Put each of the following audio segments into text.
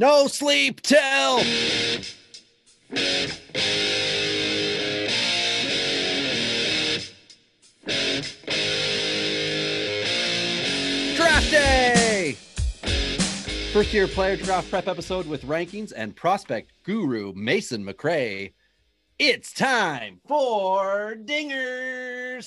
No sleep till. Draft day! First year player draft prep episode with rankings and prospect guru Mason McRae. It's time for dingers.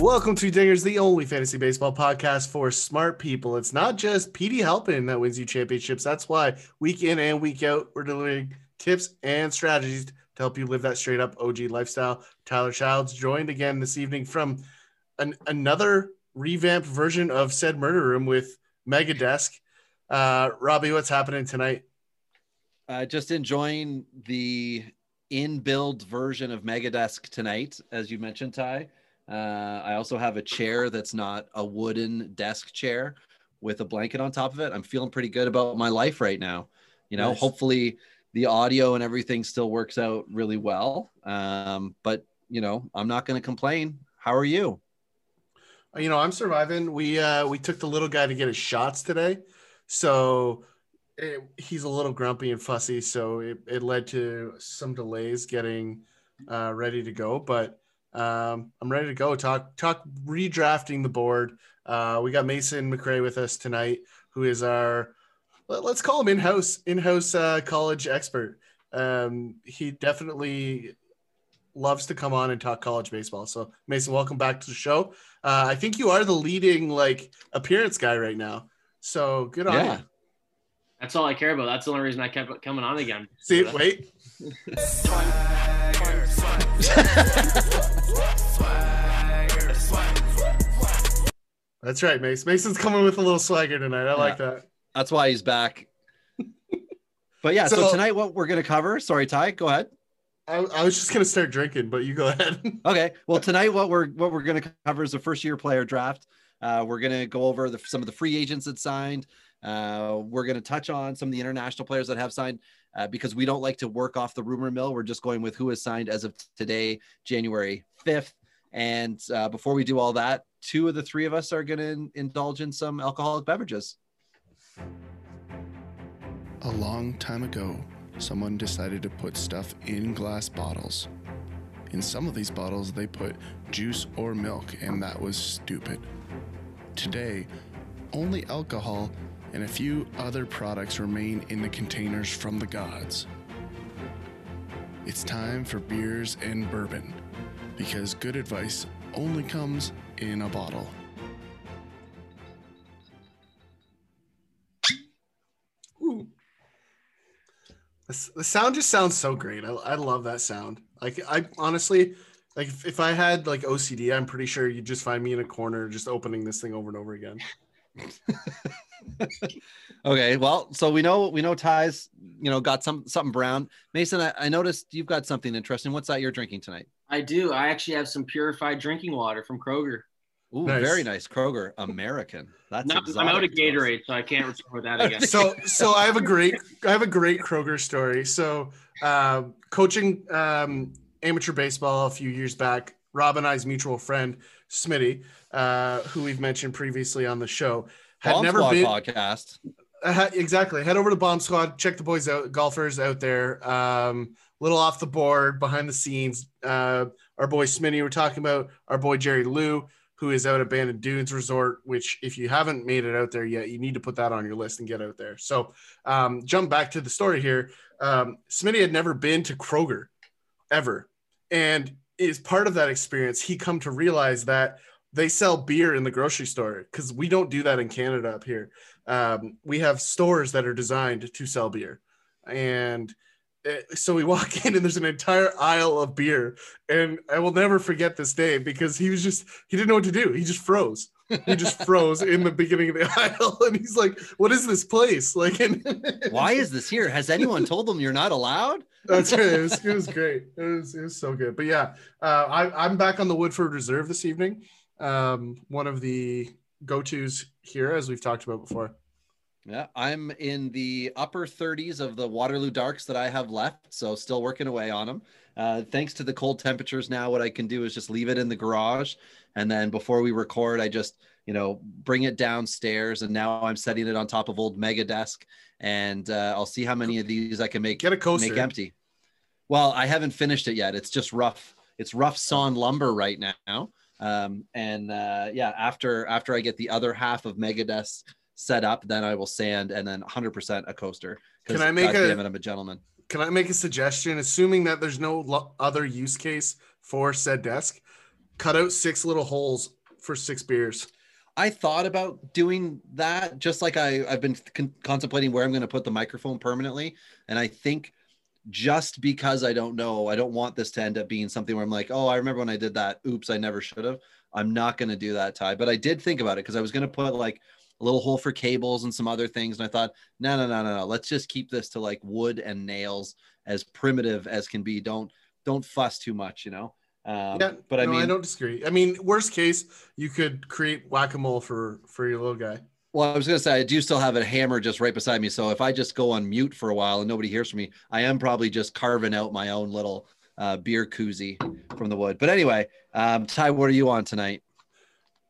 Welcome to Dingers, the only fantasy baseball podcast for smart people. It's not just PD helping that wins you championships. That's why week in and week out, we're delivering tips and strategies to help you live that straight up OG lifestyle. Tyler Childs joined again this evening from an, another revamped version of said murder room with Mega Desk. Uh, Robbie, what's happening tonight? Uh, just enjoying the in build version of Megadesk tonight, as you mentioned, Ty. Uh, I also have a chair that's not a wooden desk chair with a blanket on top of it. I'm feeling pretty good about my life right now. You know, Nice. hopefully the audio and everything still works out really well. Um, but you know, I'm not going to complain. How are you? Uh, You know, I'm surviving. We uh we took the little guy to get his shots today, so it, he's a little grumpy and fussy. So it, it led to some delays getting uh, ready to go. But um, I'm ready to go. Talk talk redrafting the board. Uh, we got Mason McRae with us tonight, who is our let- let's call him in-house in-house uh, college expert. Um, he definitely loves to come on and talk college baseball. So Mason, welcome back to the show. Uh, I think you are the leading like appearance guy right now. So good on Yeah. you. That's all I care about. That's the only reason I kept coming on again. See, wait. That's right, Mace. Mason's coming with a little swagger tonight. I like that. That's why he's back. but yeah, so, So- tonight what we're going to cover. Sorry, Ty, go ahead. I, I was just gonna start drinking, but you go ahead. Okay. Well, tonight what we're what we're going to cover is the first year player draft. Uh, we're going to go over the, some of the free agents that signed. Uh, we're going to touch on some of the international players that have signed uh, because we don't like to work off the rumor mill. We're just going with who is signed as of today, January 5th. And uh, before we do all that, two of the three of us are going to indulge in some alcoholic beverages. A long time ago, someone decided to put stuff in glass bottles. In some of these bottles, they put juice or milk, and that was stupid. Today, only alcohol and a few other products remain in the containers from the gods. It's time for beers and bourbon, because good advice only comes in a bottle. Ooh. The sound just sounds so great. I, I love that sound. Like I honestly, like if, if I had like OCD, I'm pretty sure you'd just find me in a corner just opening this thing over and over again. Okay, well, so we know we know Ty's, you know, got some something brown. Mason, I, I noticed you've got something interesting. What's that you're drinking tonight? I do. I actually have some purified drinking water from Kroger. Ooh, Nice. very nice. Kroger, American. That's No, I'm out of exotic to us. Gatorade, so I can't return with that again. so so I have a great I have a great Kroger story. So uh, coaching um, amateur baseball a few years back, Rob and I's mutual friend Smitty, uh, who we've mentioned previously on the show, had Bomb never Squad been podcast. Uh, exactly. Head over to Bomb Squad. Check the boys out, golfers out there. Um, little off the board, behind the scenes. Uh, our boy Smitty. We're talking about our boy Jerry Lou, who is out at Bandon Dunes Resort. Which, if you haven't made it out there yet, you need to put that on your list and get out there. So, um, jump back to the story here. Um, Smitty had never been to Kroger, ever, and as part of that experience, he come to realize that they sell beer in the grocery store because we don't do that in Canada up here um, we have stores that are designed to sell beer and uh, so we walk in and there's an entire aisle of beer and i will never forget this day because he was just he didn't know what to do he just froze he just froze in the beginning of the aisle, and he's like, "What is this place?" Like, and Why is this here? Has anyone told them you're not allowed? That's right. It was, it was great. It was, it was so good. But yeah, uh, I, I'm back on the Woodford Reserve this evening. Um, one of the go tos here, as we've talked about before. Yeah, I'm in the upper 30s of the Waterloo Darks that I have left, so still working away on them. Uh, thanks to the cold temperatures now, what I can do is just leave it in the garage, and then before we record, I just you know bring it downstairs, and now I'm setting it on top of old Mega Desk, and uh, I'll see how many of these I can make Get a coaster. make empty. Well, I haven't finished it yet. It's just rough. It's rough sawn lumber right now. Um, and uh, yeah, after after I get the other half of Megadesk set up, then I will sand and then 100% a coaster. Can I make God a- damn it, I'm a gentleman. Can I make a suggestion? Assuming that there's no lo- other use case for said desk, cut out six little holes for six beers. I thought about doing that, just like I, I've been con- contemplating where I'm going to put the microphone permanently. And I think just because I don't know, I don't want this to end up being something where I'm like, oh, I remember when I did that. Oops, I never should have. I'm not going to do that, Ty. But I did think about it because I was going to put like a little hole for cables and some other things. And I thought, no, no, no, no, no. Let's just keep this to like wood and nails as primitive as can be. Don't don't fuss too much, you know. Um, yeah, but I no, mean, I don't disagree. I mean, worst case, you could create whack a mole for for your little guy. Well, I was going to say, I do still have a hammer just right beside me. So if I just go on mute for a while and nobody hears from me, I am probably just carving out my own little uh, beer koozie from the wood. But anyway, um, Ty, what are you on tonight?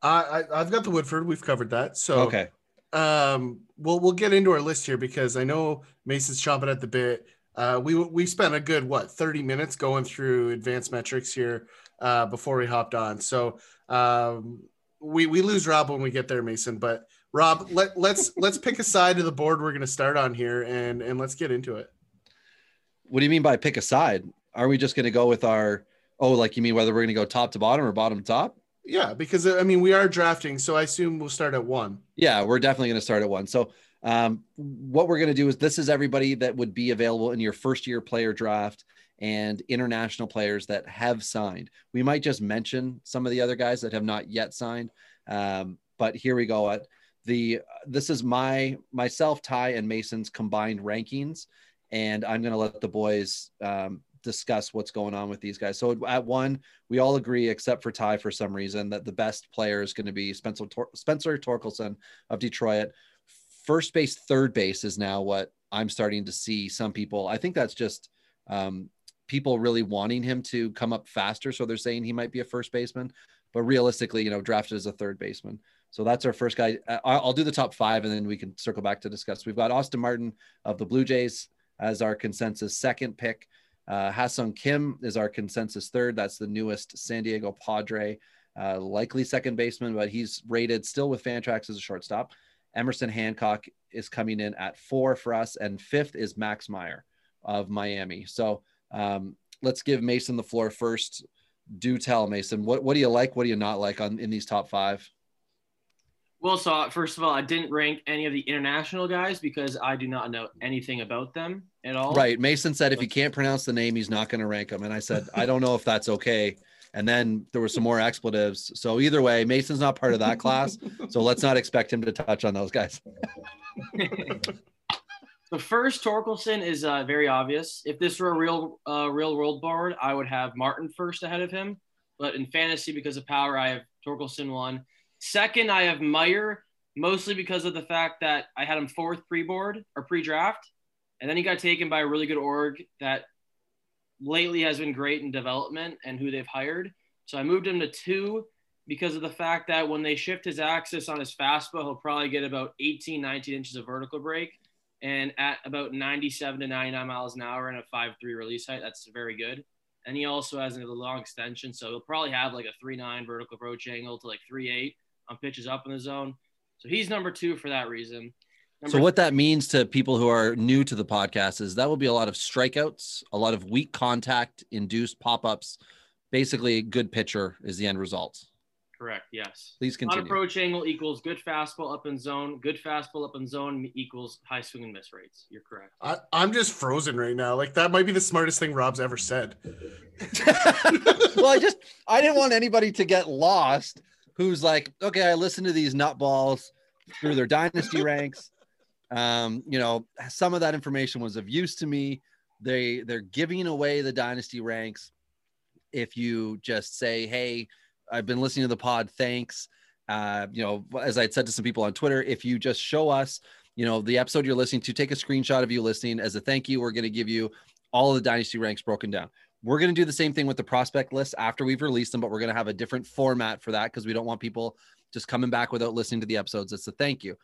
I, I I've got the Woodford. We've covered that. So Okay. um, we'll we'll get into our list here because I know Mason's chomping at the bit. Uh, we we spent a good what 30 minutes going through advanced metrics here uh, before we hopped on. So um, we we lose Rob when we get there, Mason. But Rob, let let's let's pick a side of the board we're going to start on here and and let's get into it. What do you mean by pick a side? Are we just going to go with our, oh, like you mean whether we're going to go top to bottom or bottom to top? Yeah, because I mean we are drafting, so I assume we'll start at one. Yeah, we're definitely going to start at one. So, um, what we're going to do is this is everybody that would be available in your first year player draft and international players that have signed. We might just mention some of the other guys that have not yet signed. Um, but here we go. At the this is my myself, Ty, and Mason's combined rankings, and I'm going to let the boys um, discuss what's going on with these guys. So at one, we all agree, except for Ty, for some reason, that the best player is going to be Spencer Tor- Spencer Torkelson of Detroit. First base, third base is now what I'm starting to see. Some people, I think that's just um, people really wanting him to come up faster. So they're saying he might be a first baseman, but realistically, you know, drafted as a third baseman. So that's our first guy. I- I'll do the top five and then we can circle back to discuss. We've got Austin Martin of the Blue Jays as our consensus second pick. Uh, Ha-Seong Kim is our consensus third. That's the newest San Diego Padre, uh, likely second baseman, but he's rated still with Fantrax as a shortstop. Emerson Hancock is coming in at four for us, and fifth is Max Meyer of Miami. So um, let's give Mason the floor first. Do tell Mason what what do you like? What do you not like on in these top five? Well, so first of all, I didn't rank any of the international guys because I do not know anything about them at all. Right. Mason said if he can't pronounce the name, he's not going to rank him. And I said, I don't know if that's okay. And then there were some more expletives. So either way, Mason's not part of that class. So let's not expect him to touch on those guys. The first Torkelson is uh, very obvious. If this were a real, uh, real world board, I would have Martin first ahead of him. But in fantasy, because of power, I have Torkelson one. Second, I have Meyer, mostly because of the fact that I had him fourth pre-board or pre-draft, and then he got taken by a really good org that lately has been great in development and who they've hired. So I moved him to two because of the fact that when they shift his axis on his fastball, he'll probably get about 18, 19 inches of vertical break. And at about 97 to 99 miles an hour and a 5'3 release height, that's very good. And he also has a long extension. So he'll probably have like a 3'9 vertical approach angle to like 3'8 on pitches up in the zone. So he's number two for that reason. Number So what that means to people who are new to the podcast is that will be a lot of strikeouts, a lot of weak contact induced pop-ups. Basically, a good pitcher is the end result. Correct. Yes. Please On continue. approach angle equals good fastball up in zone. Good fastball up in zone equals high swing and miss rates. You're correct. I, I'm just frozen right now. Like that might be the smartest thing Rob's ever said. well, I just I didn't want anybody to get lost who's like, okay, I listen to these nutballs through their dynasty ranks. Um, you know, some of that information was of use to me. They they're giving away the dynasty ranks. If you just say, "Hey, I've been listening to the pod, thanks." Uh, you know, as I said to some people on Twitter, if you just show us, you know, the episode you're listening to, take a screenshot of you listening as a thank you. We're going to give you all of the dynasty ranks broken down. We're going to do the same thing with the prospect list after we've released them, but we're going to have a different format for that because we don't want people just coming back without listening to the episodes. It's a thank you.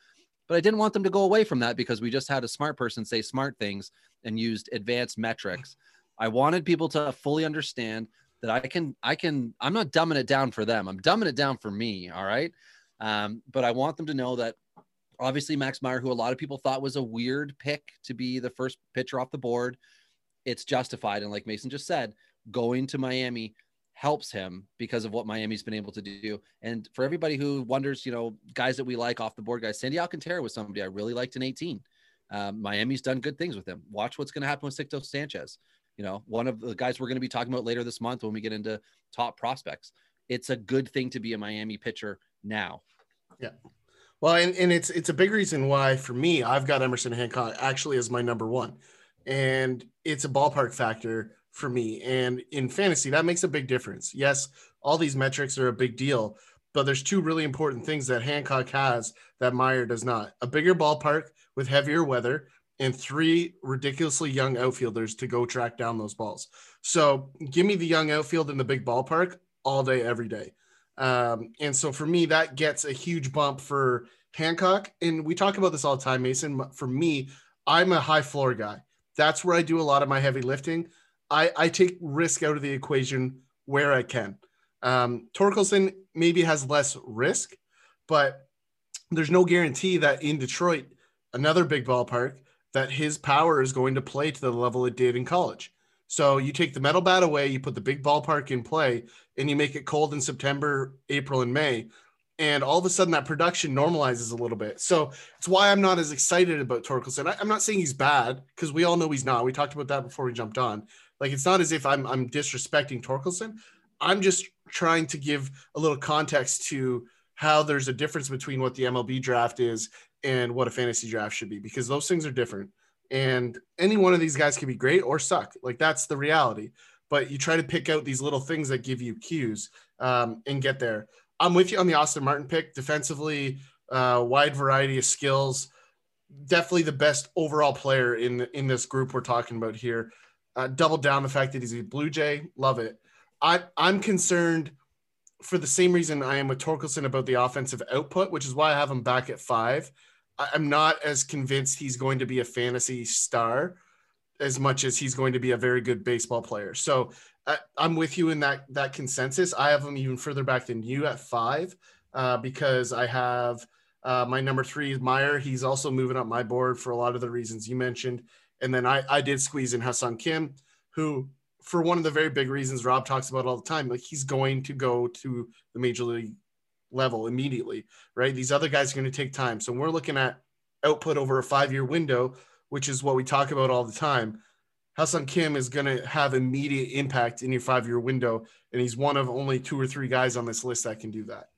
But I didn't want them to go away from that because we just had a smart person say smart things and used advanced metrics. I wanted people to fully understand that I can, I can, I'm not dumbing it down for them. I'm dumbing it down for me. All right. Um, but I want them to know that obviously Max Meyer, who a lot of people thought was a weird pick to be the first pitcher off the board, it's justified. And like Mason just said, going to Miami helps him because of what Miami's been able to do. And for everybody who wonders, you know, guys that we like off the board, guys, Sandy Alcantara was somebody I really liked in 18. Um, Miami's done good things with him. Watch what's going to happen with Sixto Sanchez. You know, one of the guys we're going to be talking about later this month when we get into top prospects. It's a good thing to be a Miami pitcher now. Yeah. Well, and, and it's it's a big reason why for me I've got Emerson Hancock actually as my number one, and it's a ballpark factor for me. And in fantasy, that makes a big difference. Yes, all these metrics are a big deal, but there's two really important things that Hancock has that Meyer does not a bigger ballpark with heavier weather, and three ridiculously young outfielders to go track down those balls. So give me the young outfield in the big ballpark all day, every day. Um, and so for me, that gets a huge bump for Hancock. And we talk about this all the time, Mason. For me, I'm a high floor guy. That's where I do a lot of my heavy lifting. I, I take risk out of the equation where I can. Um, Torkelson maybe has less risk, but there's no guarantee that in Detroit, another big ballpark, that his power is going to play to the level it did in college. So you take the metal bat away, you put the big ballpark in play, and you make it cold in September, April, and May. And all of a sudden, that production normalizes a little bit. So it's why I'm not as excited about Torkelson. I, I'm not saying he's bad because we all know he's not. We talked about that before we jumped on. Like it's not as if I'm I'm disrespecting Torkelson. I'm just trying to give a little context to how there's a difference between what the MLB draft is and what a fantasy draft should be because those things are different. And any one of these guys can be great or suck. Like that's the reality. But you try to pick out these little things that give you cues um, and get there. I'm with you on the Austin Martin pick. Defensively, uh, wide variety of skills. Definitely the best overall player in in this group we're talking about here uh, double down the fact that he's a Blue Jay. Love it. I, I'm concerned for the same reason I am with Torkelson about the offensive output, which is why I have him back at five. I, I'm not as convinced he's going to be a fantasy star as much as he's going to be a very good baseball player. So I, am with you in that that consensus. I have them even further back than you at five uh, because I have uh, my number three is Meyer. He's also moving up my board for a lot of the reasons you mentioned. And then I, I did squeeze in Ha-Seong Kim, who, for one of the very big reasons Rob talks about all the time, like he's going to go to the major league level immediately, right? These other guys are going to take time. So we're looking at output over a five year window, which is what we talk about all the time. Ha-Seong Kim is going to have immediate impact in your five year window. And he's one of only two or three guys on this list that can do that.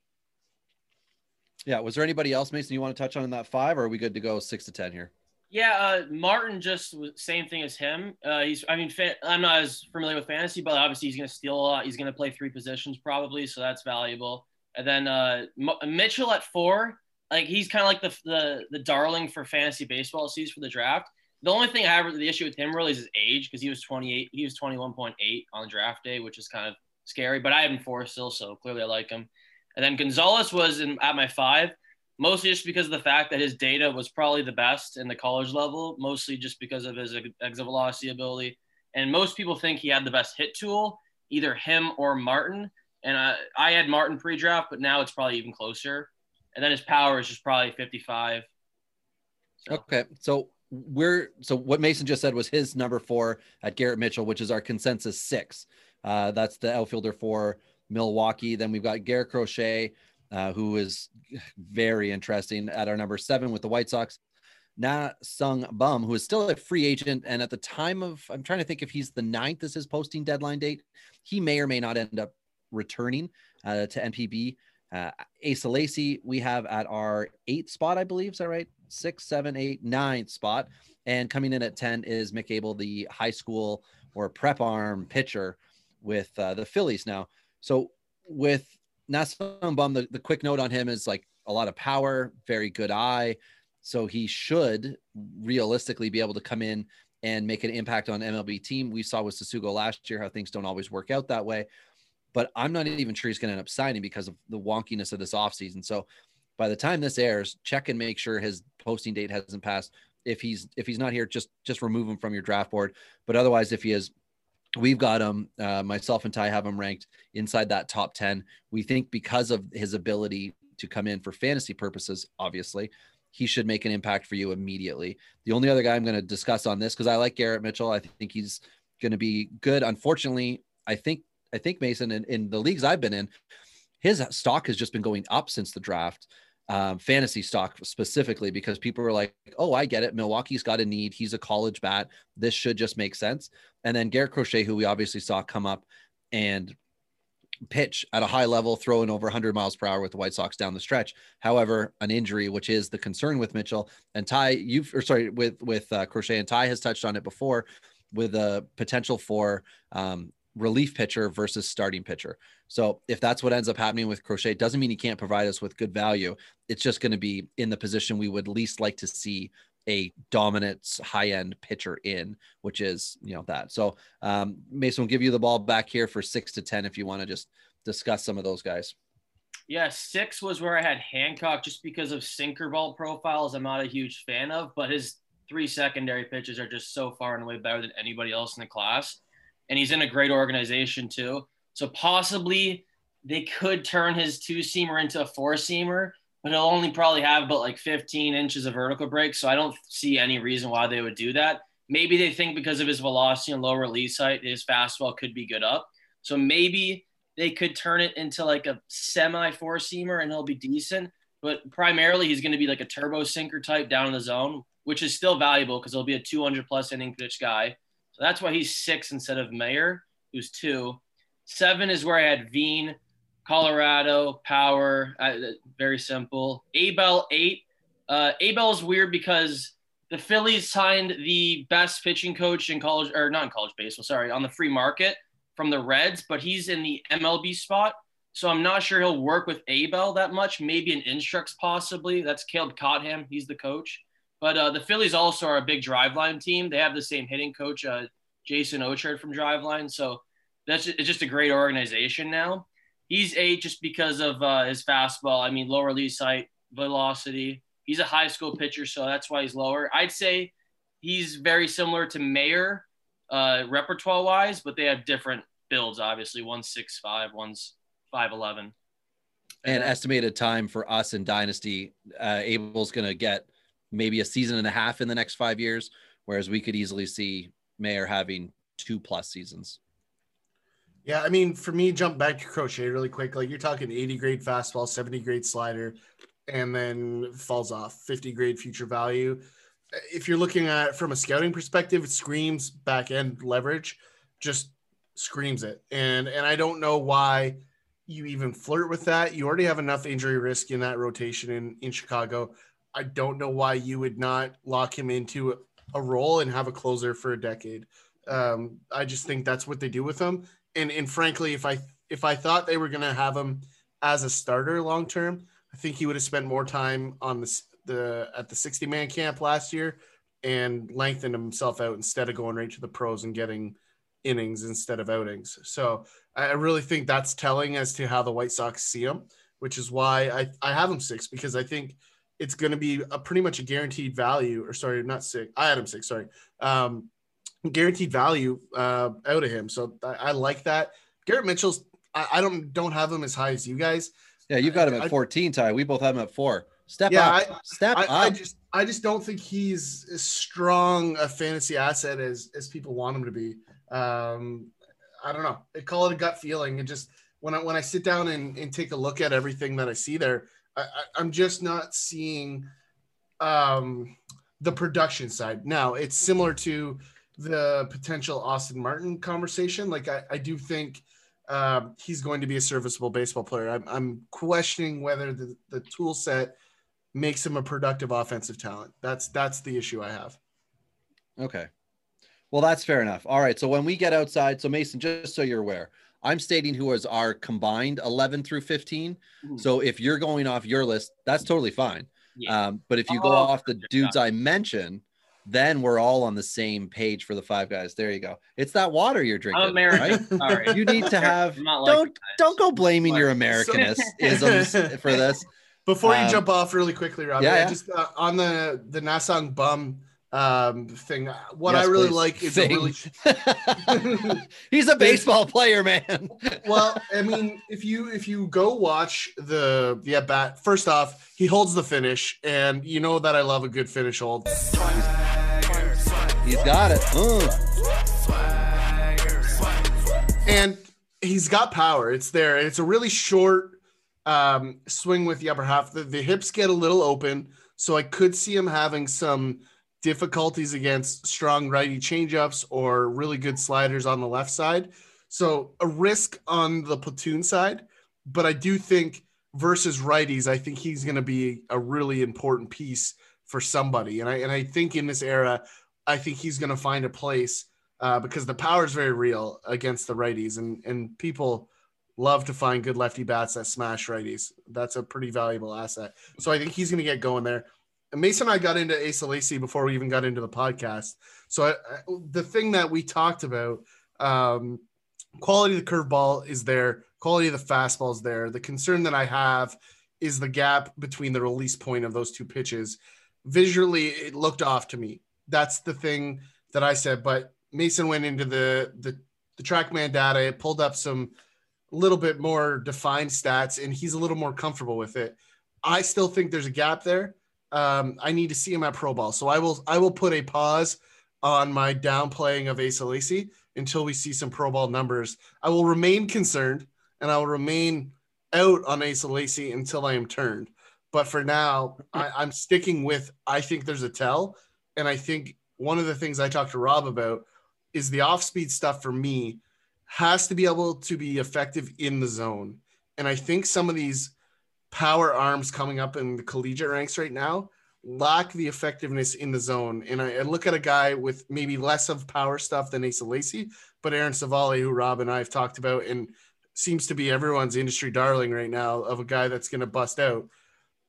Yeah. Was there anybody else, Mason, you want to touch on in that five, or are we good to go six to 10 here? Yeah, uh, Martin just same thing as him. Uh, he's, I mean, fa- I'm not as familiar with fantasy, but obviously he's going to steal a lot. He's going to play three positions probably, so that's valuable. And then uh, M- Mitchell at four, like he's kind of like the, the the darling for fantasy baseball sees for the draft. The only thing I have the issue with him really is his age because he was 28, he was 21.8 on draft day, which is kind of scary. But I have him four still, so clearly I like him. And then Gonzales was in, at my five mostly just because of the fact that his data was probably the best in the college level, mostly just because of his exit velocity ability. And most people think he had the best hit tool, either him or Martin. And I, I had Martin pre draft, but now it's probably even closer. And then his power is just probably 55. So. Okay. So we're, so what Mason just said was his number four at Garrett Mitchell, which is our consensus six. Uh, that's the outfielder for Milwaukee. Then we've got Garrett Crochet, uh, who is very interesting at our number seven with the White Sox. Na Sung Bum, who is still a free agent. And at the time of, I'm trying to think if he's the ninth as his posting deadline date. He may or may not end up returning uh, to NPB. Uh, Asa Lacy, we have at our eighth spot, I believe. Is that right? Six, seven, eight, ninth spot. And coming in at 10 is Mick Abel, the high school or prep arm pitcher with uh, the Phillies now. So with Bum, the, the quick note on him is like a lot of power, very good eye. So he should realistically be able to come in and make an impact on MLB team. We saw with Tsutsugo last year how things don't always work out that way. But I'm not even sure he's going to end up signing because of the wonkiness of this offseason. So by the time this airs, check and make sure his posting date hasn't passed. If he's if he's not here, just just remove him from your draft board. But otherwise, if he is, we've got him. Uh, myself and Ty have him ranked inside that top ten. We think because of his ability to come in for fantasy purposes, obviously, he should make an impact for you immediately. The only other guy I'm going to discuss on this because I like Garrett Mitchell. I think he's going to be good. Unfortunately, I think I think Mason in, in the leagues I've been in, his stock has just been going up since the draft. Um, fantasy stock specifically because people are like, oh, I get it. Milwaukee's got a need. He's a college bat. This should just make sense. And then Garrett Crochet, who we obviously saw come up and pitch at a high level, throwing over 100 miles per hour with the White Sox down the stretch. However, an injury, which is the concern with Mitchell and Ty, you've or sorry with with uh, Crochet and Ty has touched on it before, with a potential for um, relief pitcher versus starting pitcher. So if that's what ends up happening with Crochet, it doesn't mean he can't provide us with good value. It's just going to be in the position we would least like to see a dominant high end pitcher in, which is, you know, that. So um, Mason will give you the ball back here for six to 10 if you want to just discuss some of those guys. Yeah, six was where I had Hancock just because of sinker ball profiles. I'm not a huge fan of, but his three secondary pitches are just so far and away better than anybody else in the class. And he's in a great organization too. So possibly they could turn his two seamer into a four seamer but he'll only probably have about like 15 inches of vertical break. So I don't see any reason why they would do that. Maybe they think because of his velocity and low release height, his fastball could be good up. So maybe they could turn it into like a semi four seamer and he'll be decent. But primarily, he's going to be like a turbo sinker type down in the zone, which is still valuable because he'll be a 200 plus inning pitch guy. So that's why he's six instead of Meyer, who's two. Seven is where I had Veen. Colorado, power, uh, very simple. Abel eight. Uh, Abel is weird because the Phillies signed the best pitching coach in college, or not in college baseball, sorry, on the free market from the Reds, but he's in the MLB spot. So I'm not sure he'll work with Abel that much. Maybe an Instructs possibly. That's Caleb Cottham. He's the coach. But uh, the Phillies also are a big driveline team. They have the same hitting coach, uh, Jason Ochart from Driveline. So that's just, it's just a great organization now he's eight just because of uh, his fastball. I mean, lower release height, velocity. He's a high school pitcher, so that's why he's lower. I'd say he's very similar to Meyer, uh, repertoire wise, but they have different builds. Obviously, one's six five, one's five eleven. And estimated time for us in Dynasty, uh, Abel's going to get maybe a season and a half in the next five years, whereas we could easily see Meyer having two plus seasons. Yeah, I mean, for me, jump back to crochet really quick. Like you're talking 80 grade fastball, 70 grade slider, and then falls off 50 grade future value. If you're looking at from a scouting perspective, it screams back end leverage, just screams it. And and I don't know why you even flirt with that. You already have enough injury risk in that rotation in, in Chicago. I don't know why you would not lock him into a role and have a closer for a decade. Um, I just think that's what they do with him and and frankly, if I if I thought they were going to have him as a starter long term, I think he would have spent more time on the the at the 60 man camp last year and lengthened himself out instead of going right to the pros and getting innings instead of outings. So I really think that's telling as to how the White Sox see him, which is why I, I have him six because I think it's going to be a pretty much a guaranteed value or sorry, not six. I had him six. Sorry. Um, guaranteed value uh, out of him. So I, I like that. Garrett Mitchell's I, I, don't don't have him as high as you guys. Yeah, you've got him at I, 14, Ty. We both have him at four. Step yeah, up. Step up. I just I just don't think he's as strong a fantasy asset as as people want him to be. Um, I don't know. I call it a gut feeling. And just when I when I sit down and, and take a look at everything that I see there, I, I'm just not seeing um, the production side. Now it's similar to the potential Austin Martin conversation. Like I, I do think um, he's going to be a serviceable baseball player. I'm, I'm questioning whether the, the tool set makes him a productive offensive talent. That's that's the issue I have. Okay. Well, that's fair enough. All right. So when we get outside, so Mason, just so you're aware, I'm stating who is our combined 11 through 15. Mhm. So if you're going off your list, that's totally fine. Yeah. Um, but if you go Oh, off the dudes I mentioned, then we're all on the same page for the five guys. There you go. It's that water you're drinking. American. right? Sorry. You need to have I'm not like don't you don't go blaming your Like- Americanism isms for this. Before you Um, jump off really quickly, Rob, yeah, yeah. just uh, on the the Na Sung Bum um, thing. uh, What Yes, I really please. like is a really He's a baseball player, man. well. I mean, if you if you go watch the the at bat, first off, he holds the finish, and you know that I love a good finish hold. He's got it. Mm. and he's got power. It's there. It's a really short um, swing with the upper half. The, the hips get a little open, so I could see him having some difficulties against strong righty changeups or really good sliders on the left side. So a risk on the platoon side, but I do think versus righties, I think he's going to be a really important piece for somebody. And I and I think in this era, I think he's going to find a place uh, because the power is very real against the righties, and and people love to find good lefty bats that smash righties. That's a pretty valuable asset. So I think he's going to get going there. Mason and I got into Asa Lacy before we even got into the podcast. So I, I, the thing that we talked about, um, quality of the curveball is there, quality of the fastball is there. The concern that I have is the gap between the release point of those two pitches. Visually, it looked off to me. That's the thing that I said. But Mason went into the the, the TrackMan data, it pulled up some a little bit more defined stats, and he's a little more comfortable with it. I still think there's a gap there. Um, I need to see him at pro ball, so I will I will put a pause on my downplaying of Asa Lacy until we see some pro ball numbers. I will remain concerned, and I will remain out on Asa Lacy until I am turned. But for now, I, I'm sticking with I think there's a tell, and I think one of the things I talked to Rob about is the off speed stuff for me has to be able to be effective in the zone. And I think some of these power arms coming up in the collegiate ranks right now lack the effectiveness in the zone. And I, I look at a guy with maybe less of power stuff than Asa Lacy, but Aaron Civale, who Rob and I have talked about and seems to be everyone's industry darling right now of a guy that's going to bust out.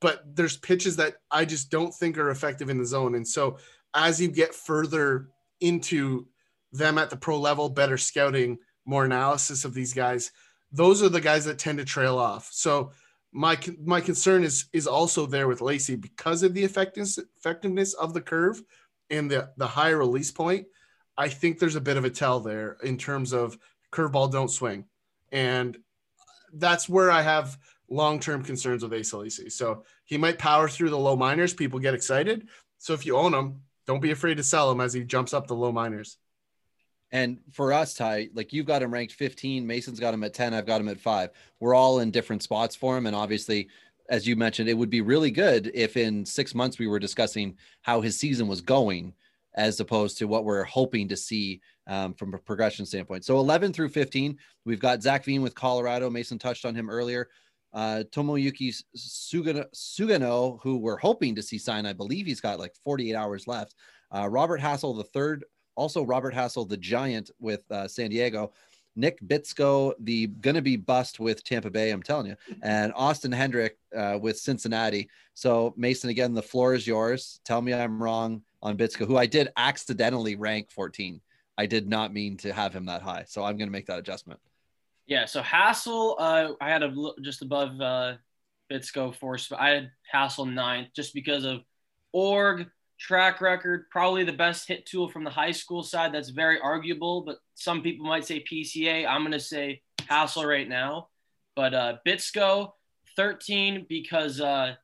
But there's pitches that I just don't think are effective in the zone. And so as you get further into them at the pro level, better scouting, more analysis of these guys, those are the guys that tend to trail off. So my my concern is is also there with Lacy because of the effectiveness effectiveness of the curve and the the high release point. I think there's a bit of a tell there in terms of curveball don't swing, and that's where I have long term concerns with Ace Lacy. So he might power through the low minors. People get excited. So if you own him, don't be afraid to sell him as he jumps up the low minors. And for us, Ty, like you've got him ranked 15, Mason's got him at 10, I've got him at five. We're all in different spots for him. And obviously, as you mentioned, it would be really good if in six months we were discussing how his season was going, as opposed to what we're hoping to see um, from a progression standpoint. So 11 through 15, we've got Zach Veen with Colorado. Mason touched on him earlier. Uh, Tomoyuki Sugano, Sugano, who we're hoping to see sign, I believe he's got like 48 hours left. Uh, Robert Hassell, the third also Robert Hassell, the giant with uh, San Diego, Nick Bitsko, the gonna be bust with Tampa Bay, I'm telling you, and Austin Hendrick uh, with Cincinnati. So Mason, again, the floor is yours. Tell me I'm wrong on Bitsko, who I did accidentally rank 14. I did not mean to have him that high, so I'm gonna make that adjustment. Yeah, so Hassell, uh, I had a just above uh, Bitsko four. sp- I had Hassell ninth just because of org track record, probably the best hit tool from the high school side. That's very arguable, but some people might say PCA. I'm gonna say Hassell right now, but uh, Bitsko 13 because uh,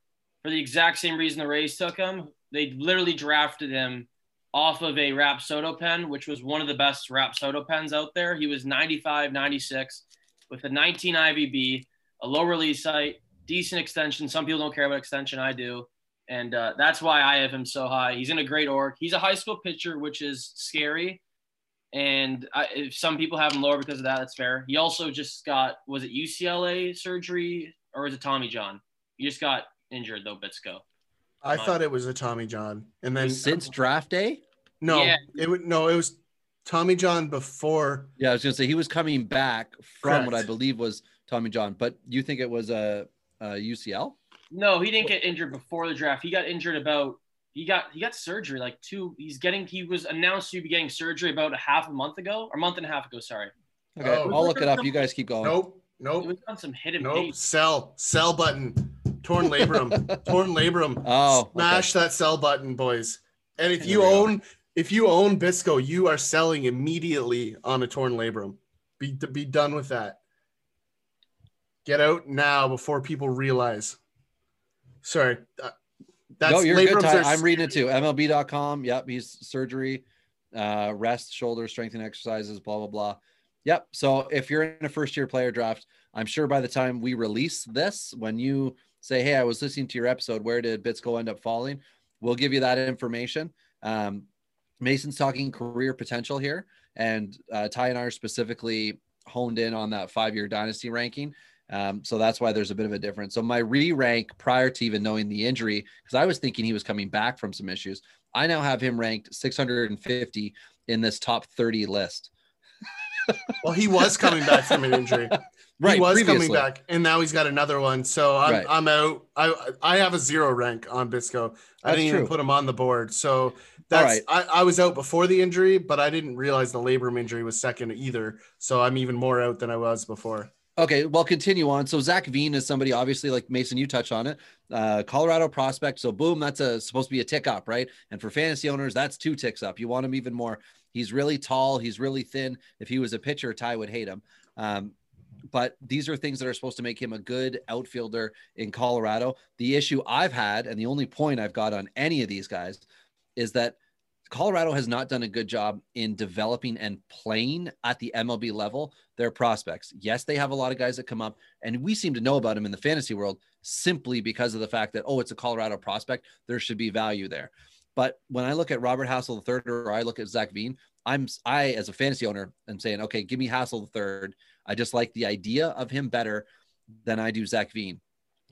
for the exact same reason the Rays took him. They literally drafted him off of a Rapsodo pen, which was one of the best Rapsodo pens out there. He was 95, 96 with a 19 IVB, a low release height, decent extension. Some people don't care about extension. I do. And uh, that's why I have him so high. He's in a great org. He's a high school pitcher, which is scary. And I, if some people have him lower because of that, that's fair. He also just got was it UCLA surgery or was it Tommy John? He just got injured though, Bitsko. I uh-huh. thought it was a Tommy John, and then Since draft day? no, Yeah. it would no, it was Tommy John before. Yeah, I was gonna say he was coming back from what I believe was Tommy John, but you think it was a, a UCL? No, he didn't get injured before the draft. He got injured about he got he got surgery like two. He's getting he was announced to be getting surgery about a half a month ago or a month and a half ago. Sorry, Okay, Oh. I'll look it up. You guys keep going. Nope, it nope, was on some hidden nope. page. Sell, sell button, torn labrum, torn labrum. Oh, okay. Smash that sell button, boys. And if you go. own if you own Bitsko, you are selling immediately on a torn labrum. Be be done with that. Get out now before people realize. Sorry. uh, That's no, you're good. Ty. I'm reading it too. MLB.com. Yep, he's surgery, uh, rest, shoulder, strengthening exercises, blah blah blah. Yep. So if you're in a first year player draft, I'm sure by the time we release this, when you say, "Hey, I was listening to your episode. Where did Bitsko end up falling?" We'll give you that information. Um, Mason's talking career potential here, and uh, Ty and I are specifically honed in on that five year dynasty ranking. Um, so that's why there's a bit of a difference. So my re rank prior to even knowing the injury, because I was thinking he was coming back from some issues, I now have him ranked 650 in this top 30 list. Well, he was coming back from an injury. Right. he was previously. coming back, and now he's got another one. So I'm, Right. I'm out. I I have a zero rank on Bitsko. I That's didn't even true. put him on the board. So that's right. I, I was out before the injury, but I didn't realize the labrum injury was second either. So I'm even more out than I was before. Okay, well, continue on. So Zach Veen is somebody, obviously, like Mason, you touched on it. Uh, Colorado prospect. So boom, that's a supposed to be a tick up, right? And for fantasy owners, that's two ticks up. You want him even more. He's really tall. He's really thin. If he was a pitcher, Ty would hate him. Um, but these are things that are supposed to make him a good outfielder in Colorado. The issue I've had, and the only point I've got on any of these guys, is that Colorado has not done a good job in developing and playing at the MLB level their prospects. Yes, they have a lot of guys that come up, and we seem to know about them in the fantasy world simply because of the fact that, oh, it's a Colorado prospect. There should be value there. But when I look at Robert Hassell the third, or I look at Zach Veen, I'm I as a fantasy owner am saying, okay, give me Hassell the third. I just like the idea of him better than I do Zach Veen.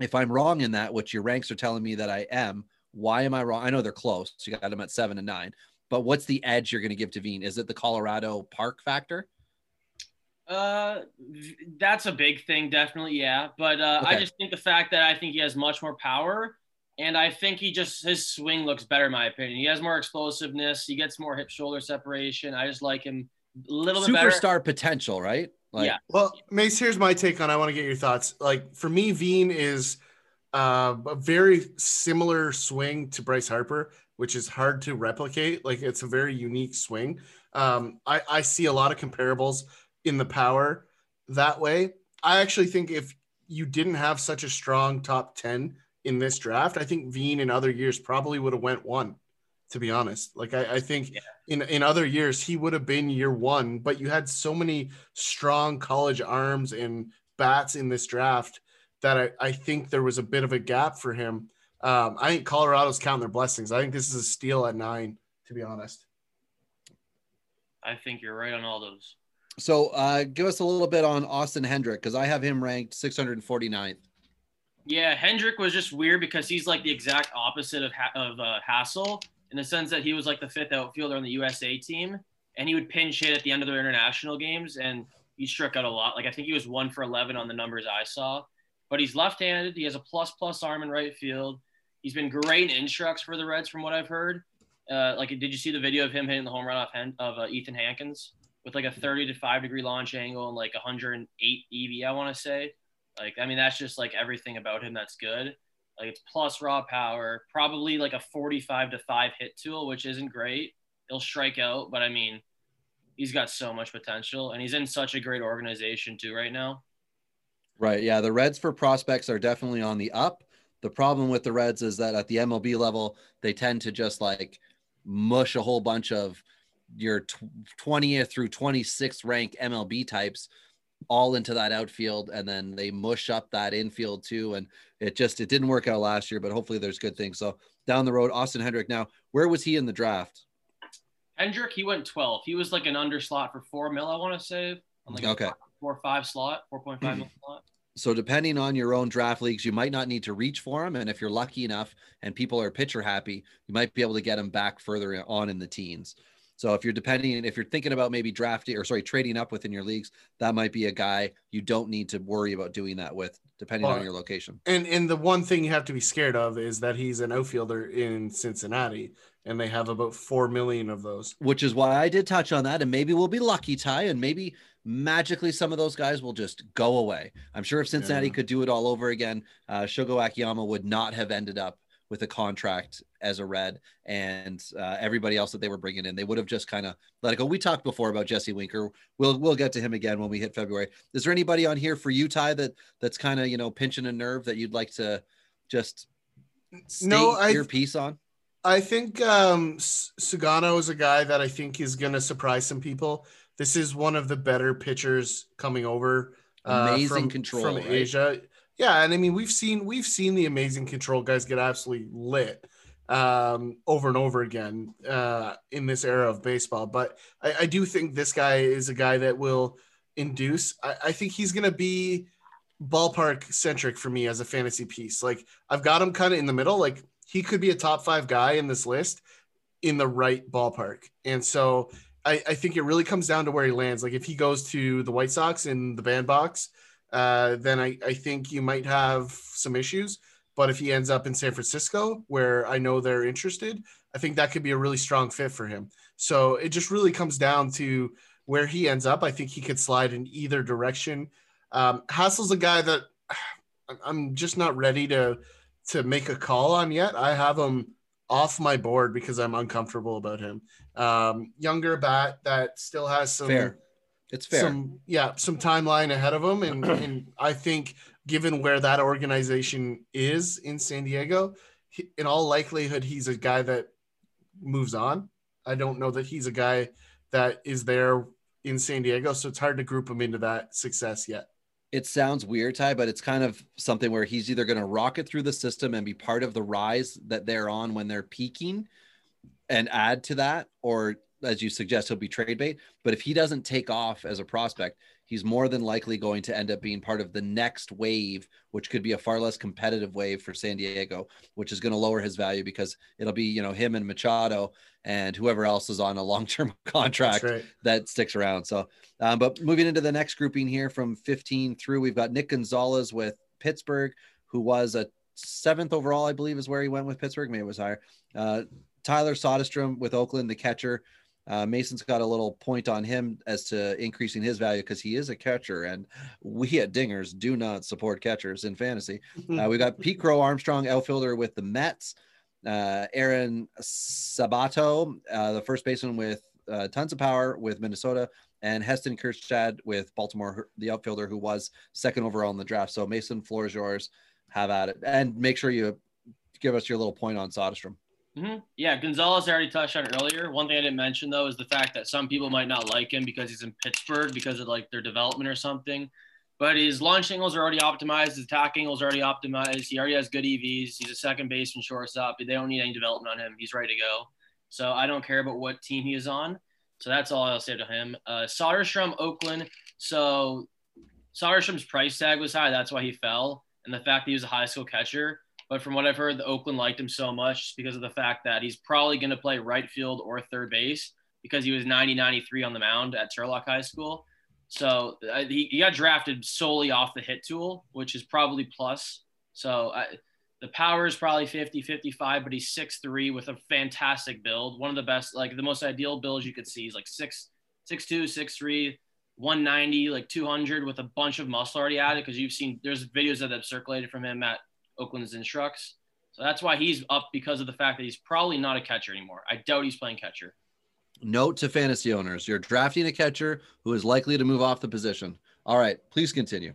If I'm wrong in that, which your ranks are telling me that I am, why am I wrong? I know they're close. You got them at seven and nine, but what's the edge you're going to give to Veen? Is it the Colorado park factor? Uh, that's a big thing, definitely, yeah. But uh, I just think the fact that I think he has much more power, and I think he just his swing looks better, in my opinion. He has more explosiveness. He gets more hip shoulder separation. I just like him a little bit better. Superstar potential, right? Like, Yeah. Well, Mace, here's my take on. I want to get your thoughts. Like for me, Veen is uh, a very similar swing to Bryce Harper, which is hard to replicate. Like it's a very unique swing. Um, I, I see a lot of comparables in the power that way. I actually think if you didn't have such a strong top ten in this draft, I think Veen in other years probably would have went one. To be honest, like I, I think Yeah. in in other years he would have been year one, but you had so many strong college arms and bats in this draft that I, I think there was a bit of a gap for him. Um, I think Colorado's counting their blessings. I think this is a steal at nine, to be honest. I think you're right on all those. So uh, give us a little bit on Austin Hendrick because I have him ranked 649th. Yeah, Hendrick was just weird because he's like the exact opposite of ha- of uh, Hassell in the sense that he was like the fifth outfielder on the USA team, and he would pinch hit at the end of their international games, and he struck out a lot. Like I think he was one for eleven on the numbers I saw, but he's left-handed. He has a plus plus arm in right field. He's been great in instructs for the Reds, from what I've heard. Uh, like, did you see the video of him hitting the home run off Hen- of uh, Ethan Hankins with like a 30 to 5 degree launch angle and like 108 EV, I want to say. Like, I mean, that's just like everything about him that's good. Like, it's plus raw power, probably like a 45 to 5 hit tool, which isn't great. He'll strike out, but I mean, he's got so much potential and he's in such a great organization too right now. Right. Yeah. The Reds for prospects are definitely on the up. The problem with the Reds is that at the MLB level, they tend to just like mush a whole bunch of your 20th through 26th ranked MLB types all into that outfield and then they mush up that infield too and it just it didn't work out last year but hopefully there's good things so down the road austin hendrick now where was he in the draft Hendrick, he went 12. He was like an underslot for four mil, I want to say. Like Okay. Four or five slot, 4.5 mil hmm. slot. So depending on your own draft leagues, you might not need to reach for him, and if you're lucky enough and people are pitcher happy, you might be able to get him back further on in the teens. So if you're depending, if you're thinking about maybe drafting or sorry trading up within your leagues, that might be a guy you don't need to worry about doing that with, depending on your location. And and the one thing you have to be scared of is that he's an outfielder in Cincinnati, and they have about four million of those. Which is why I did touch on that, and maybe we'll be lucky, Ty, and maybe magically some of those guys will just go away. I'm sure if Cincinnati Yeah. could do it all over again, uh, Shogo Akiyama would not have ended up with a contract as a red and uh, everybody else that they were bringing in. They would have just kind of let it go. We talked before about Jesse Winker. We'll we'll get to him again when we hit February. Is there anybody on here for you, Ty, that that's kind of you know pinching a nerve that you'd like to just state No, I- your piece on? I think um, Sugano is a guy that I think is going to surprise some people. This is one of the better pitchers coming over. uh, Amazing from, control, from right? Asia. Yeah, and I mean we've seen we've seen the amazing control guys get absolutely lit um, over and over again uh, in this era of baseball. But I, I do think this guy is a guy that will induce. I, I think he's going to be ballpark centric for me as a fantasy piece. Like I've got him kind of in the middle. Like he could be a top five guy in this list in the right ballpark. And so I, I think it really comes down to where he lands. Like if he goes to the White Sox in the bandbox, uh, then I, I think you might have some issues. But if he ends up in San Francisco, where I know they're interested, I think that could be a really strong fit for him. So it just really comes down to where he ends up. I think he could slide in either direction. Um, Hassell's a guy that I'm just not ready to to make a call on yet. I have him off my board because I'm uncomfortable about him. Um, younger bat that still has some Fair. It's fair. some yeah some timeline ahead of him and, and i think given where that organization is in san diego he, in all likelihood he's a guy that moves on i don't know that he's a guy that is there in san diego so it's hard to group him into that success yet it sounds weird, Ty, but it's kind of something where he's either going to rocket through the system and be part of the rise that they're on when they're peaking and add to that, or as you suggest, he'll be trade bait. But if he doesn't take off as a prospect, he's more than likely going to end up being part of the next wave, which could be a far less competitive wave for San Diego, which is going to lower his value because it'll be, you know, him and Machado and whoever else is on a long term contract right. that sticks around. So, um, but moving into the next grouping here from 15 through, we've got Nick Gonzalez with Pittsburgh, who was a seventh overall, I believe, is where he went with Pittsburgh. Maybe it was higher. Uh, Tyler Soderstrom with Oakland, the catcher. Uh, Mason's got a little point on him as to increasing his value because he is a catcher, and we at Dingers do not support catchers in fantasy. Uh, we got Pete Crow Armstrong, outfielder with the Mets. Uh, Aaron Sabato, uh, the first baseman with uh, tons of power with Minnesota, and Heston Kjerstad with Baltimore, the outfielder who was second overall in the draft. So Mason, floor is yours. Have at it, and make sure you give us your little point on Soderstrom. Hmm Yeah, Gonzalez I already touched on earlier. One thing I didn't mention though is the fact that some people might not like him because he's in Pittsburgh because of like their development or something. But his launch angles are already optimized. His attack angles are already optimized. He already has good EVs. He's a second baseman, shortstop. They don't need any development on him. He's ready to go. So I don't care about what team he is on. So that's all I'll say to him. Uh, Soderstrom, Oakland. So Soderstrom's price tag was high. That's why he fell. And the fact that he was a high school catcher. But from what I've heard, the Oakland liked him so much because of the fact that he's probably going to play right field or third base because he was 90 93 on the mound at Turlock High School. So uh, he, he got drafted solely off the hit tool, which is probably plus. So the power is probably 50, 55, but he's 6'3 with a fantastic build. One of the best, like the most ideal builds you could see. He's like 6, 6'2, 6'3, 190, like 200 with a bunch of muscle already added because you've seen there's videos that have circulated from him at Oakland's Instructs. So that's why he's up because of the fact that he's probably not a catcher anymore. I doubt he's playing catcher. Note to fantasy owners: you're drafting a catcher who is likely to move off the position. All right, please continue.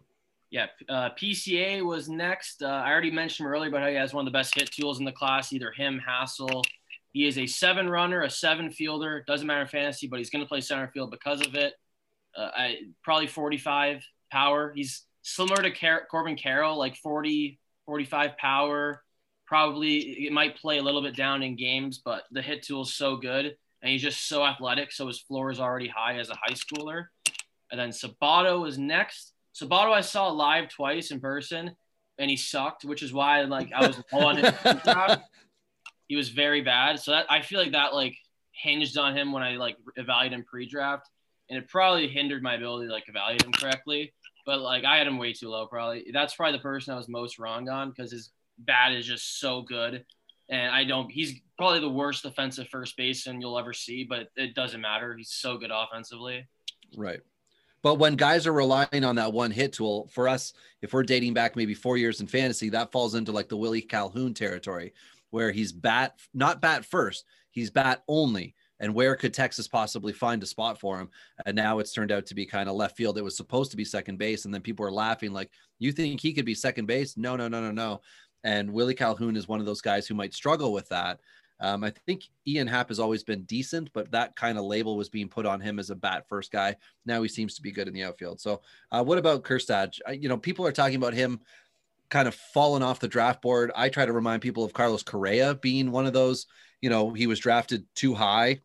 Yeah, uh, PCA was next. Uh, I already mentioned him earlier, but how he has one of the best hit tools in the class. Either him, Hassell. He is a seven runner, a seven fielder. Doesn't matter fantasy, but he's going to play center field because of it. Uh, I, probably 45 power. He's similar to Car- Corbin Carroll, like 40, 45 power. Probably it might play a little bit down in games, but the hit tool is so good. and he's just so athletic. So his floor is already high as a high schooler. And then Sabato is next. Sabato I saw live twice in person, and he sucked, which is why like I was low on him. he was very bad. So that I feel like that like hinged on him when I like evaluated him pre-draft, and it probably hindered my ability to like evaluate him correctly. But like I had him way too low. Probably that's probably the person I was most wrong on because his bat is just so good, and I don't. He's probably the worst defensive first baseman you'll ever see, but it doesn't matter. He's so good offensively. Right. But when guys are relying on that one hit tool, for us, if we're dating back maybe four years in fantasy, that falls into like the Willie Calhoun territory, where he's bat not bat first, he's bat only. And where could Texas possibly find a spot for him? And now it's turned out to be kind of left field. It was supposed to be second base, and then people are laughing like, "You think he could be second base? No, no, no, no, no." And Willie Calhoun is one of those guys who might struggle with that. Um, I think Ian Happ has always been decent, but that kind of label was being put on him as a bat first guy. Now he seems to be good in the outfield. So, uh, what about Kjerstad? You know, people are talking about him kind of fallen off the draft board. I try to remind people of Carlos Correa being one of those. You know, he was drafted too high.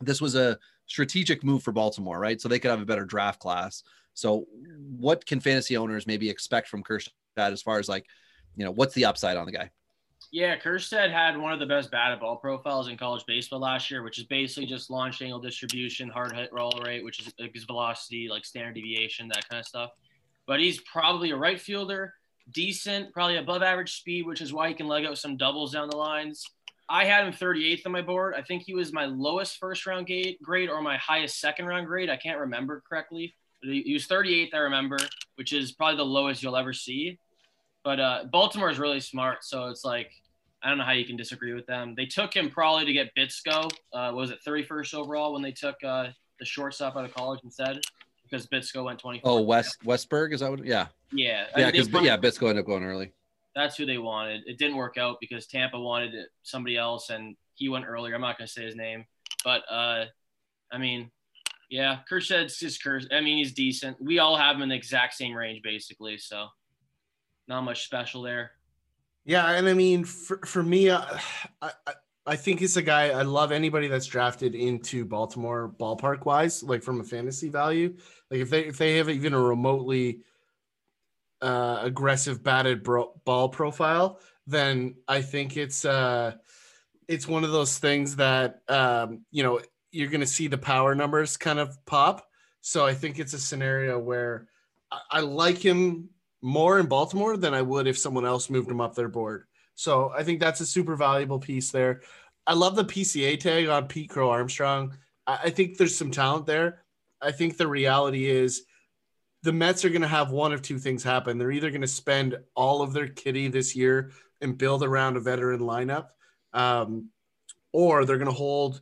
This was a strategic move for Baltimore, right? So they could have a better draft class. So, what can fantasy owners maybe expect from Kjerstad as far as like, you know, what's the upside on the guy? Yeah, Kjerstad had one of the best batted ball profiles in college baseball last year, which is basically just launch angle distribution, hard hit roll rate, which is his velocity, like standard deviation, that kind of stuff. But he's probably a right fielder, decent, probably above average speed, which is why he can leg out some doubles down the lines. I had him 38th on my board. I think he was my lowest first round grade or my highest second round grade. I can't remember correctly. He was 38th, I remember, which is probably the lowest you'll ever see. But uh, Baltimore is really smart, so it's like I don't know how you can disagree with them. They took him probably to get Bitsko. Uh, was it 31st overall when they took uh, the shortstop out of college instead? Because Bitsko went 24. Oh, West Westburg is that what? Yeah. Yeah. Yeah, because yeah, Bitsko ended up going early. That's who they wanted. It didn't work out because Tampa wanted somebody else, and he went earlier. I'm not going to say his name, but uh, I mean, yeah, Kjerstad's just Kersh. I mean, he's decent. We all have him in the exact same range, basically. So, not much special there. Yeah, and I mean, for, for me, uh, I, I I think it's a guy I love anybody that's drafted into Baltimore ballpark wise, like from a fantasy value. Like if they if they have even a remotely uh, aggressive batted bro- ball profile, then I think it's uh it's one of those things that um, you know you're going to see the power numbers kind of pop. So I think it's a scenario where I, I like him more in Baltimore than I would if someone else moved him up their board. So I think that's a super valuable piece there. I love the PCA tag on Pete Crow Armstrong. I, I think there's some talent there. I think the reality is the Mets are going to have one of two things happen. They're either going to spend all of their kitty this year and build around a veteran lineup, um, or they're going to hold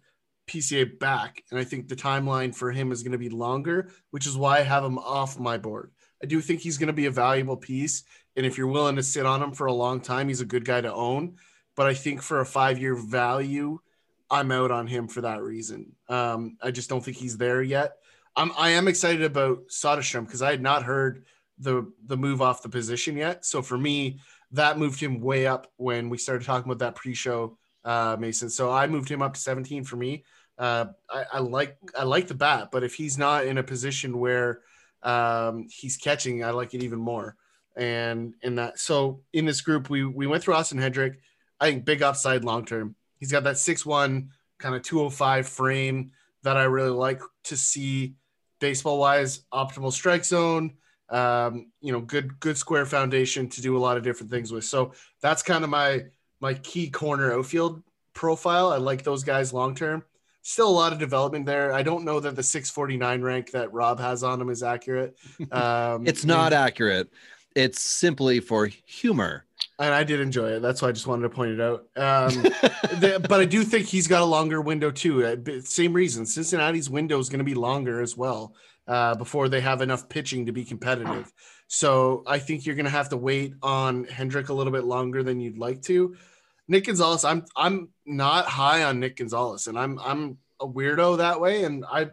PCA back. And I think the timeline for him is going to be longer, which is why I have him off my board. I do think he's going to be a valuable piece. And if you're willing to sit on him for a long time, he's a good guy to own. But I think for a five year value, I'm out on him for that reason. Um, I just don't think he's there yet. I'm, I am excited about Soderstrom because I had not heard the the move off the position yet. So for me, that moved him way up when we started talking about that pre-show, uh, Mason. So I moved him up to 17 for me. Uh, I, I like I like the bat, but if he's not in a position where um, he's catching, I like it even more. And in that, so in this group, we we went through Austin Hendrick. I think big upside long term. He's got that six one kind of 205 frame that I really like to see baseball wise. Optimal strike zone, um, you know, good good square foundation to do a lot of different things with. So that's kind of my my key corner outfield profile. I like those guys long term still a lot of development there. I don't know that the 649 rank that Rob has on him is accurate. Um, it's not accurate. It's simply for humor. And I did enjoy it. That's why I just wanted to point it out. Um, the, but I do think he's got a longer window too. Uh, same reason. Cincinnati's window is going to be longer as well uh, before they have enough pitching to be competitive. So I think you're going to have to wait on Hendrick a little bit longer than you'd like to. Nick Gonzalez, I'm I'm not high on Nick Gonzalez, and I'm I'm a weirdo that way. And I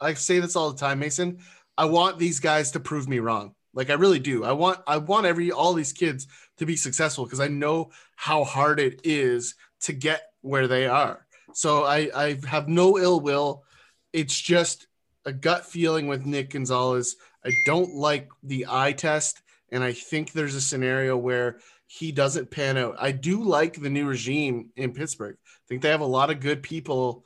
I say this all the time, Mason. I want these guys to prove me wrong. Like I really do. I want I want every all these kids to be successful because I know how hard it is to get where they are. So I, I have no ill will. It's just a gut feeling with Nick Gonzalez. I don't like the eye test, and I think there's a scenario where he doesn't pan out. I do like the new regime in Pittsburgh. I think they have a lot of good people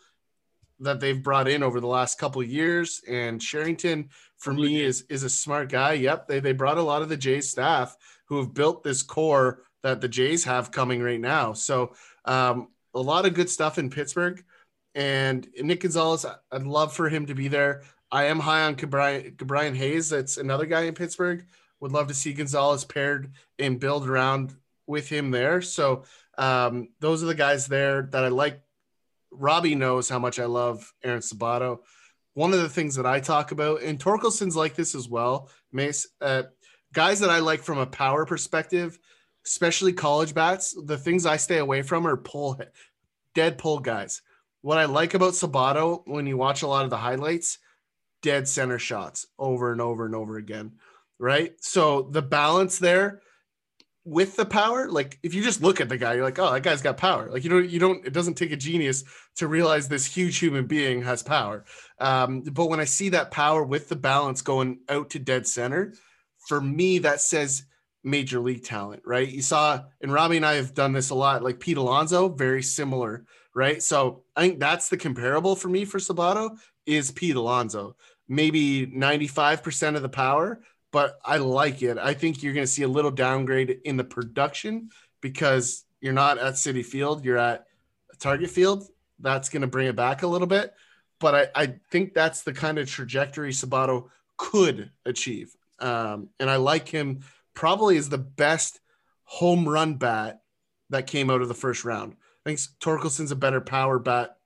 that they've brought in over the last couple years. And Cherington, for me, is is a smart guy. Yep, they they brought a lot of the Jays staff who have built this core that the Jays have coming right now. So um, a lot of good stuff in Pittsburgh. And Nick Gonzalez, I'd love for him to be there. I am high on Brian Hayes. That's another guy in Pittsburgh. Would love to see Gonzalez paired and build around with him there. So um, those are the guys there that I like. Robbie knows how much I love Aaron Sabato. One of the things that I talk about, and Torkelson's like this as well, Mace, uh, guys that I like from a power perspective, especially college bats, the things I stay away from are pull, dead pull guys. What I like about Sabato when you watch a lot of the highlights, dead center shots over and over and over again, right? So the balance there with the power, like if you just look at the guy, you're like, oh, that guy's got power. Like you don't, you don't. It doesn't take a genius to realize this huge human being has power. Um, but when I see that power with the balance going out to dead center, for me, that says major league talent, right? You saw, and Robbie and I have done this a lot, like Pete Alonso, very similar, right? So I think that's the comparable for me for Sabato is Pete Alonso. Maybe 95% of the power, but I like it. I think you're going to see a little downgrade in the production because you're not at Citi Field, you're at Target Field. That's going to bring it back a little bit. But I, I think that's the kind of trajectory Sabato could achieve. Um, and I like him probably is the best home run bat that came out of the first round. I think Torkelson's a better power bat,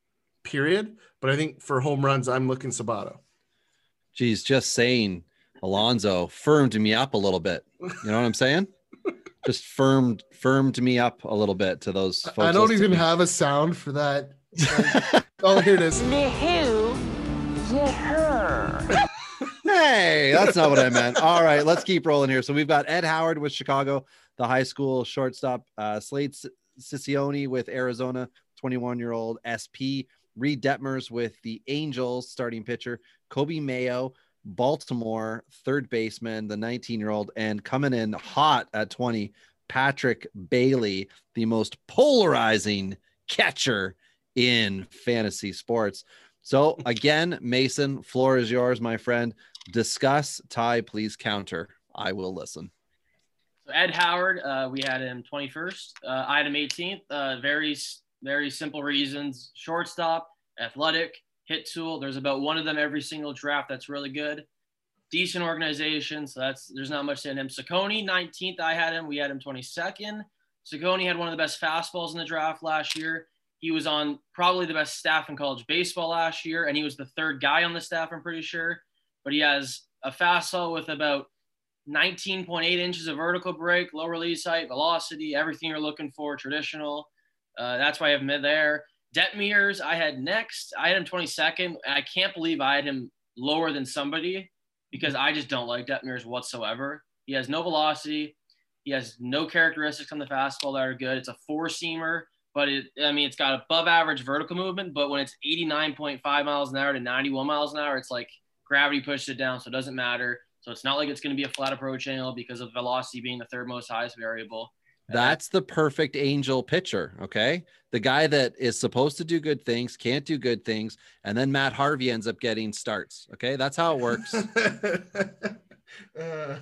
period. But I think for home runs, I'm looking Sabato. Geez, just saying Alonso firmed me up a little bit. You know what I'm saying? just firmed firmed me up a little bit to those folks. I don't even have a sound for that. oh, here it is. hey, that's not what I meant. All right, let's keep rolling here. So we've got Ed Howard with Chicago, the high school shortstop, uh, Slade Cecconi with Arizona, 21 year old SP, Reid Detmers with the Angels starting pitcher, Coby Mayo, Baltimore third baseman, the 19 year old, and coming in hot at 20, Patrick Bailey, the most polarizing catcher in fantasy sports. So again, Mason, floor is yours, my friend. Discuss, Ty, please counter. I will listen. So Ed Howard, uh, we had him 21st. Uh, I had him 18th. Uh, very, very simple reasons. Shortstop, athletic, hit tool. There's about one of them every single draft. That's really good. Decent organization. So that's there's not much in him. Cecconi, 19th. I had him. We had him 22nd. Cecconi had one of the best fastballs in the draft last year. He was on probably the best staff in college baseball last year, and he was the third guy on the staff, I'm pretty sure. But he has a fastball with about 19.8 inches of vertical break, low release height, velocity, everything you're looking for, traditional. Uh, that's why I have him there. Detmers, I had next. I had him 22nd. I can't believe I had him lower than somebody because mm-hmm. I just don't like Detmers whatsoever. He has no velocity. He has no characteristics on the fastball that are good. It's a four seamer but it, I mean, it's got above average vertical movement, but when it's 89.5 miles an hour to 91 miles an hour, it's like gravity pushed it down. So it doesn't matter. So it's not like it's going to be a flat approach angle because of velocity being the third most highest variable. That's the perfect angel pitcher. Okay. The guy that is supposed to do good things, can't do good things. And then Matt Harvey ends up getting starts. Okay. That's how it works. uh,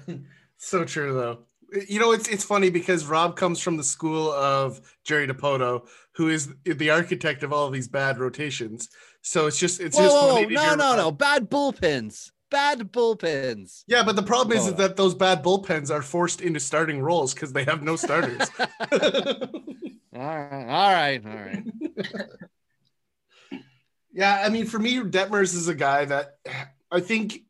so true, though you know, it's it's funny because Rob comes from the school of Jerry Dipoto, who is the architect of all of these bad rotations. So it's just it's whoa, just whoa, no, no, no, bad bullpens, bad bullpens. Yeah, but the problem is, is that those bad bullpens are forced into starting roles because they have no starters. all right, all right, all right. yeah, I mean, for me, Detmers is a guy that I think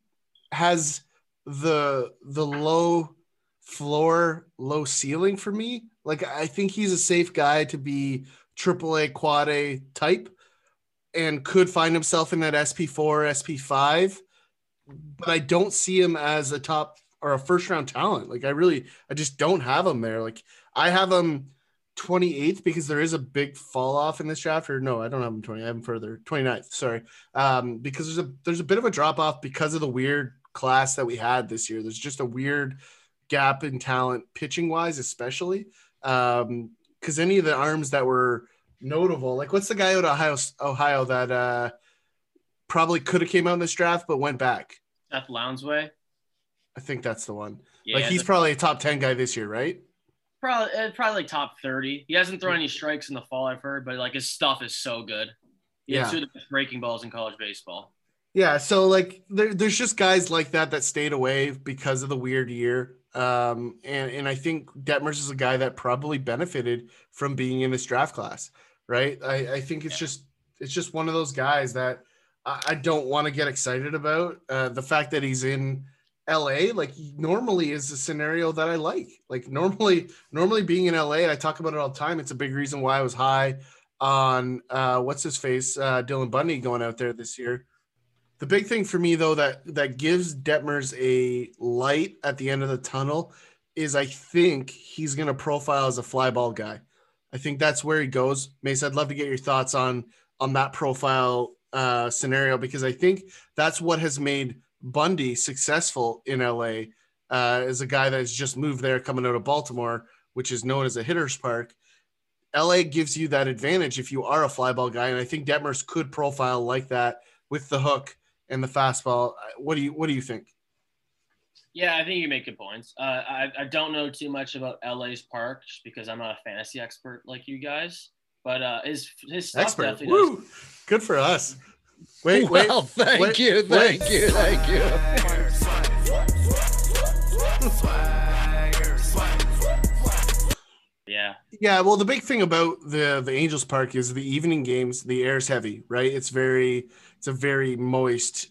has the the low floor, low ceiling for me. Like I think he's a safe guy to be triple A, quad A type and could find himself in that SP4, SP5. But I don't see him as a top or a first round talent. Like I really, I just don't have him there. Like I have him 28th because there is a big fall off in this draft. Or no, I don't have him 20. I have him further 29th. Sorry, um, because there's a there's a bit of a drop off because of the weird class that we had this year. There's just a weird gap in talent pitching wise, especially because um, any of the arms that were notable, like what's the guy out of Ohio Ohio that uh, probably could have came out in this draft but went back. Seth Lonsway. I think that's the one. Yeah, like he's the- probably a top 10 guy this year, right? Probably, uh, probably like top thirty. He hasn't thrown any strikes in the fall, I've heard, but like his stuff is so good. He Yeah. two of the best breaking balls in college baseball. Yeah, so like there, there's just guys like that that stayed away because of the weird year. Um, and and I think Detmers is a guy that probably benefited from being in this draft class, right? I, I think it's Yeah. just it's just one of those guys that I, don't want to get excited about. Uh, the fact that he's in LA, like normally is a scenario that I like. Like normally, normally being in LA, I talk about it all the time. It's a big reason why I was high on uh, what's his face, uh, Dylan Bundy going out there this year. The big thing for me though that that gives Detmers a light at the end of the tunnel is I think he's going to profile as a fly ball guy. I think that's where he goes. Mace, I'd love to get your thoughts on on that profile uh, scenario because I think that's what has made Bundy successful in LA uh, as a guy that has just moved there coming out of Baltimore, which is known as a hitter's park. LA gives you that advantage if you are a flyball guy, and I think Detmers could profile like that with the hook and the fastball. What do you What do you think? Yeah, I think you make good points. Uh, I, I don't know too much about LA's park because I'm not a fantasy expert like you guys. But uh, his his stuff Expert, definitely does. woo, good for us. Wait, wait, well, thank wait, you, wait. thank you, thank you. Yeah, Yeah, well, the big thing about the the Angels Park is the evening games. The air is heavy, right? It's very, it's a very moist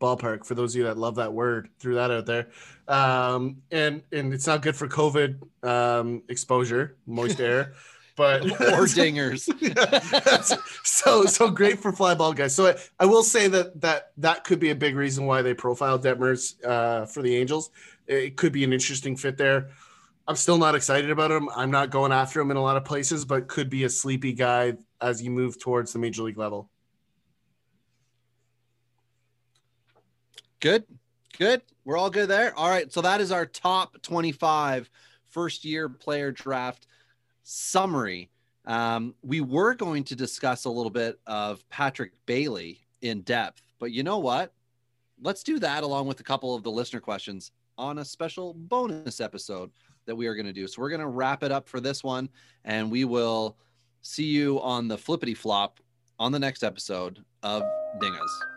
ballpark. For those of you that love that word, threw that out there. Um, and and it's not good for COVID um, exposure, moist air. But Or dingers. Yeah. so so great for fly ball guys. So I, I will say that that that could be a big reason why they profiled Detmers uh, for the Angels. It could be an interesting fit there. I'm still not excited about him. I'm not going after him in a lot of places, but could be a sleepy guy as you move towards the major league level. Good. Good. We're all good there. All right. So that is our top 25 first year player draft summary. Um, we were going to discuss a little bit of Patrick Bailey in depth, but you know what? Let's do that along with a couple of the listener questions on a special bonus episode that we are going to do. So we're going to wrap it up for this one, and we will see you on the flippity flop on the next episode of Dingas.